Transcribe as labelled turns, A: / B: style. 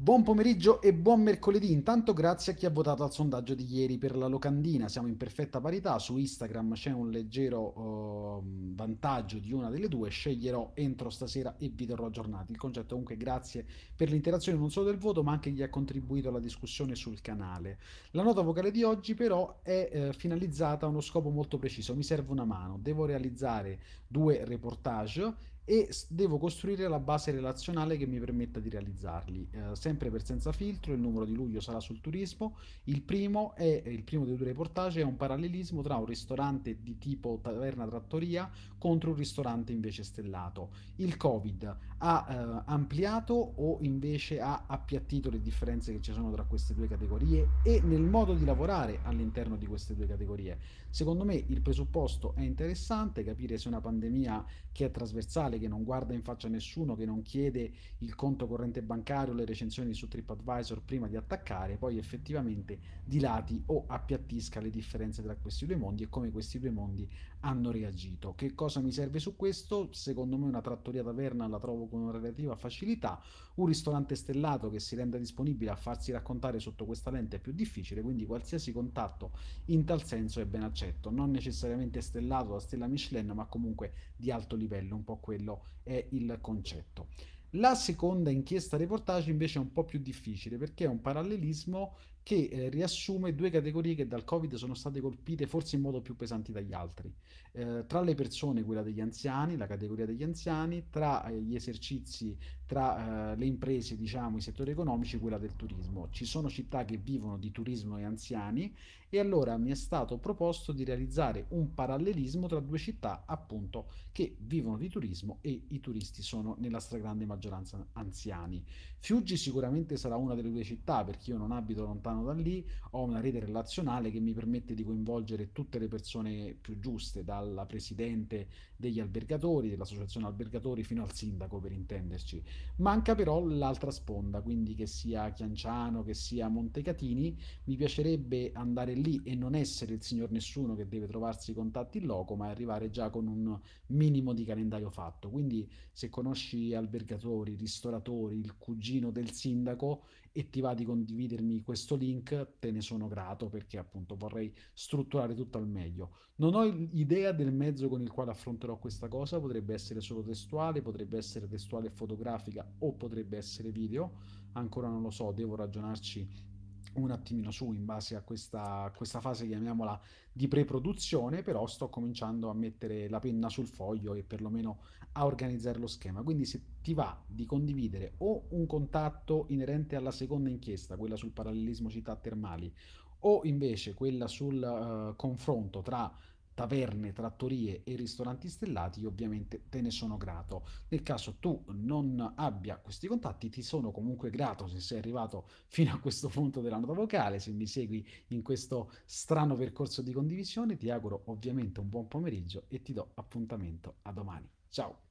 A: Buon pomeriggio e buon mercoledì. Intanto grazie a chi ha votato al sondaggio di ieri per la locandina. Siamo in perfetta parità. Su Instagram c'è un leggero uh, vantaggio di una delle due. Sceglierò entro stasera e vi terrò aggiornati. Il concetto comunque grazie per l'interazione non solo del voto ma anche chi ha contribuito alla discussione sul canale. La nota vocale di oggi però è eh, finalizzata a uno scopo molto preciso. Mi serve una mano. Devo realizzare due reportage e devo costruire la base relazionale che mi permetta di realizzarli. Eh, sempre per senza filtro, il numero di luglio sarà sul turismo. Il primo, è, il primo dei due reportage è un parallelismo tra un ristorante di tipo taverna trattoria contro un ristorante invece stellato. Il Covid ha eh, ampliato o invece ha appiattito le differenze che ci sono tra queste due categorie e nel modo di lavorare all'interno di queste due categorie. Secondo me il presupposto è interessante, capire se una pandemia che è trasversale che non guarda in faccia nessuno, che non chiede il conto corrente bancario, le recensioni su TripAdvisor prima di attaccare, poi effettivamente dilati o appiattisca le differenze tra questi due mondi e come questi due mondi hanno reagito. Che cosa mi serve su questo? Secondo me una trattoria taverna la trovo con una relativa facilità, un ristorante stellato che si renda disponibile a farsi raccontare sotto questa lente è più difficile, quindi qualsiasi contatto in tal senso è ben accetto, non necessariamente stellato da stella Michelin, ma comunque di alto livello, un po' quello quello è il concetto. La seconda inchiesta reportage invece è un po' più difficile perché è un parallelismo che eh, riassume due categorie che dal Covid sono state colpite forse in modo più pesante dagli altri. Eh, tra le persone, quella degli anziani, la categoria degli anziani, tra eh, gli esercizi, tra eh, le imprese, diciamo, i settori economici, quella del turismo. Ci sono città che vivono di turismo e anziani e allora mi è stato proposto di realizzare un parallelismo tra due città appunto che vivono di turismo e i turisti sono nella stragrande maggioranza anziani. Fiuggi sicuramente sarà una delle due città perché io non abito lontano lontano da lì, ho una rete relazionale che mi permette di coinvolgere tutte le persone più giuste, dalla presidente degli albergatori, dell'associazione albergatori fino al sindaco per intenderci. Manca però l'altra sponda, quindi che sia Chianciano, che sia Montecatini, mi piacerebbe andare lì e non essere il signor nessuno che deve trovarsi i contatti in loco, ma arrivare già con un minimo di calendario fatto. Quindi se conosci albergatori, ristoratori, il cugino del sindaco e ti va di condividermi questo link, te ne sono grato perché appunto vorrei strutturare tutto al meglio. Non ho idea del mezzo con il quale affronterò questa cosa, potrebbe essere solo testuale, potrebbe essere testuale fotografica o potrebbe essere video, ancora non lo so, devo ragionarci un attimino su in base a questa, questa fase, chiamiamola di pre-produzione, però sto cominciando a mettere la penna sul foglio e perlomeno a organizzare lo schema. Quindi se ti va di condividere o un contatto inerente alla seconda inchiesta, quella sul parallelismo città termali, o invece quella sul uh, confronto tra taverne, trattorie e ristoranti stellati, ovviamente te ne sono grato. Nel caso tu non abbia questi contatti, ti sono comunque grato se sei arrivato fino a questo punto della nota vocale, se mi segui in questo strano percorso di condivisione, ti auguro ovviamente un buon pomeriggio e ti do appuntamento a domani. Ciao!